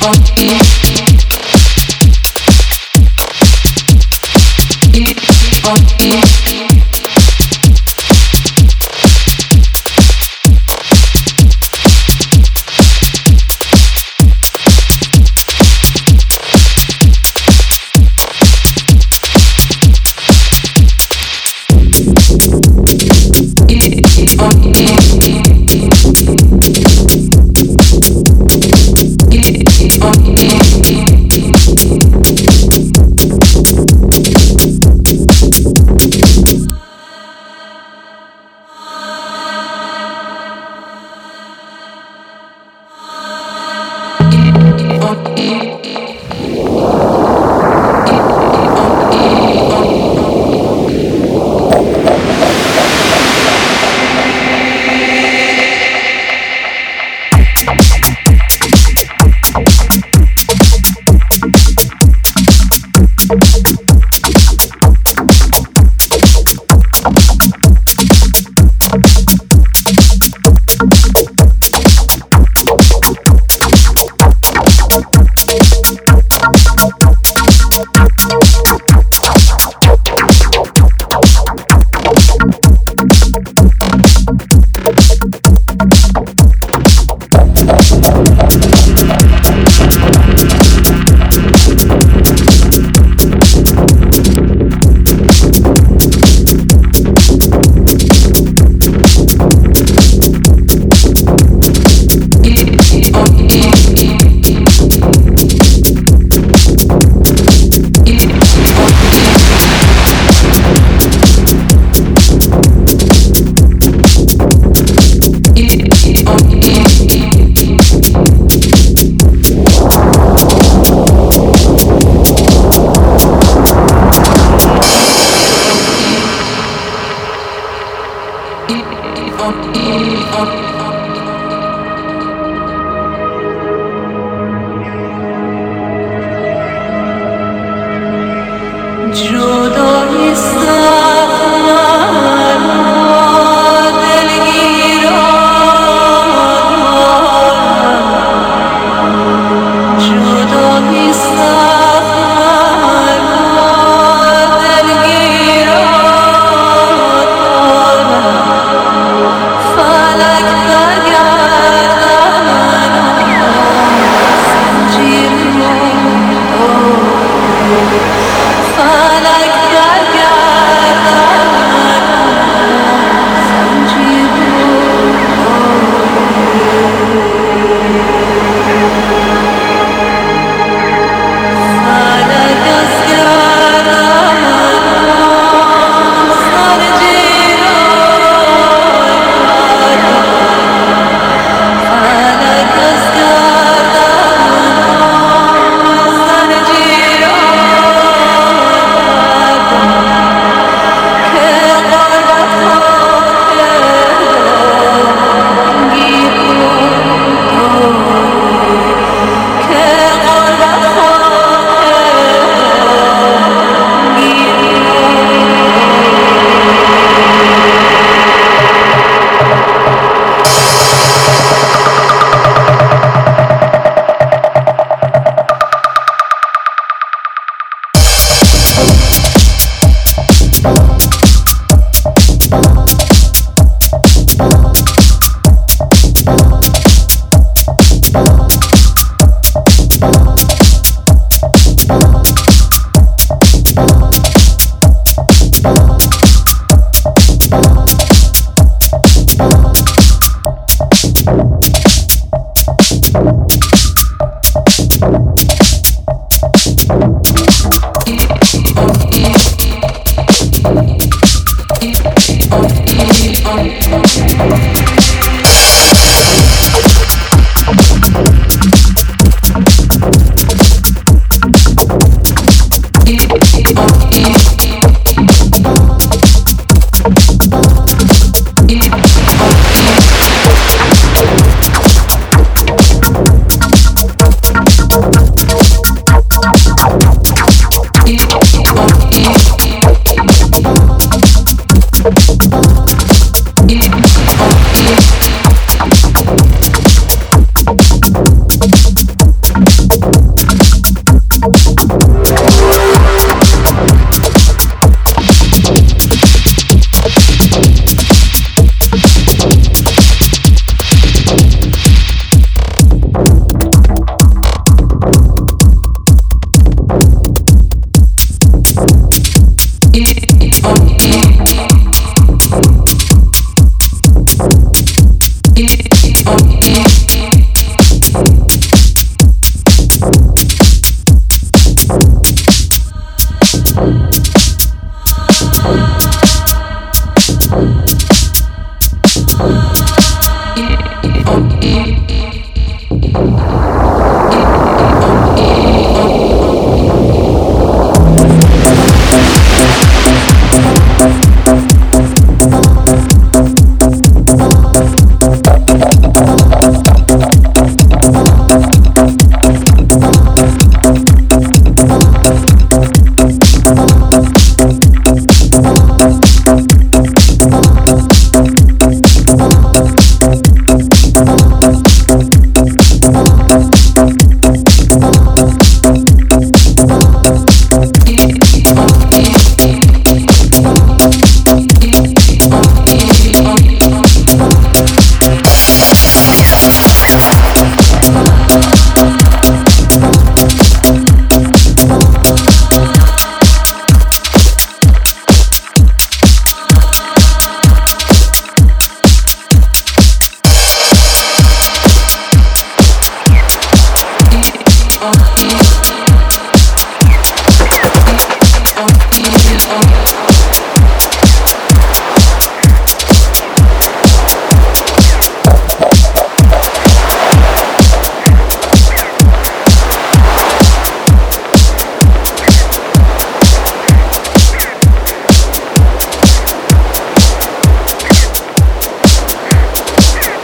funky Judo is the Thank